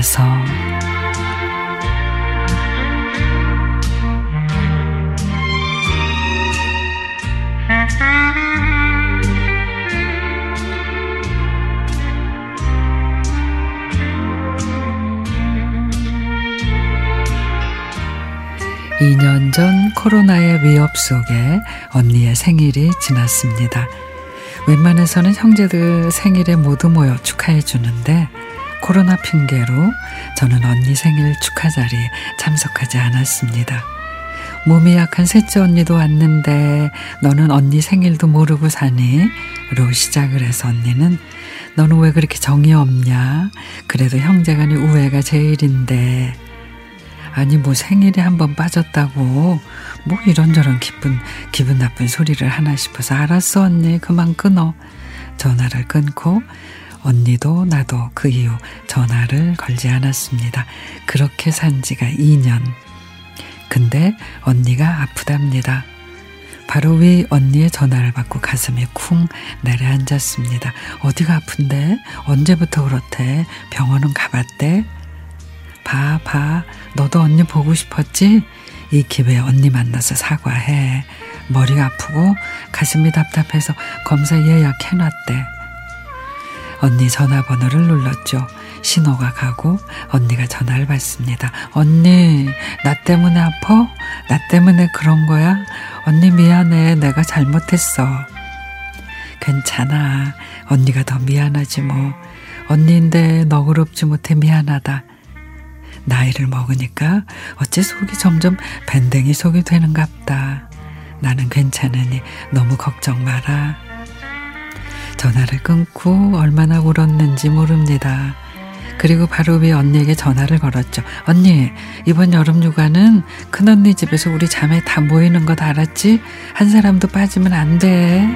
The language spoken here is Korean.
곳에서 이년전 코로나의 위협 속에 언니의 생일이 지났습니다. 웬만해서는 형제들 생일에 모두 모여 축하해 주는데 코로나 핑계로 저는 언니 생일 축하 자리에 참석하지 않았습니다. 몸이 약한 셋째 언니도 왔는데 너는 언니 생일도 모르고 사니? 로 시작을 해서 언니는 너는 왜 그렇게 정이 없냐? 그래도 형제간의 우애가 제일인데. 아니 뭐 생일에 한 번 빠졌다고 뭐 이런저런 기분 기분 나쁜 소리를 하나 싶어서 알았어 언니 그만 끊어 전화를 끊고 언니도 나도 그 이후 전화를 걸지 않았습니다. 그렇게 산 지가 2년. 근데 언니가 아프답니다. 바로 위 언니의 전화를 받고 가슴이 쿵 내려앉았습니다. 어디가 아픈데? 언제부터 그렇대? 병원은 가봤대? 봐, 봐. 너도 언니 보고 싶었지? 이 기회에 언니 만나서 사과해. 머리가 아프고 가슴이 답답해서 검사 예약해놨대. 언니 전화번호를 눌렀죠. 신호가 가고 언니가 전화를 받습니다. 언니, 나 때문에 아파? 나 때문에 그런 거야? 언니 미안해. 내가 잘못했어. 괜찮아. 언니가 더 미안하지 뭐. 언니인데 너그럽지 못해 미안하다. 나이를 먹으니까 어째 속이 점점 밴댕이 속이 되는갑다. 나는 괜찮으니 너무 걱정 마라. 전화를 끊고 얼마나 울었는지 모릅니다. 그리고 바로 위에 언니에게 전화를 걸었죠. 언니, 이번 여름 휴가는 큰언니 집에서 우리 자매 다 모이는 것 알았지? 한 사람도 빠지면 안 돼.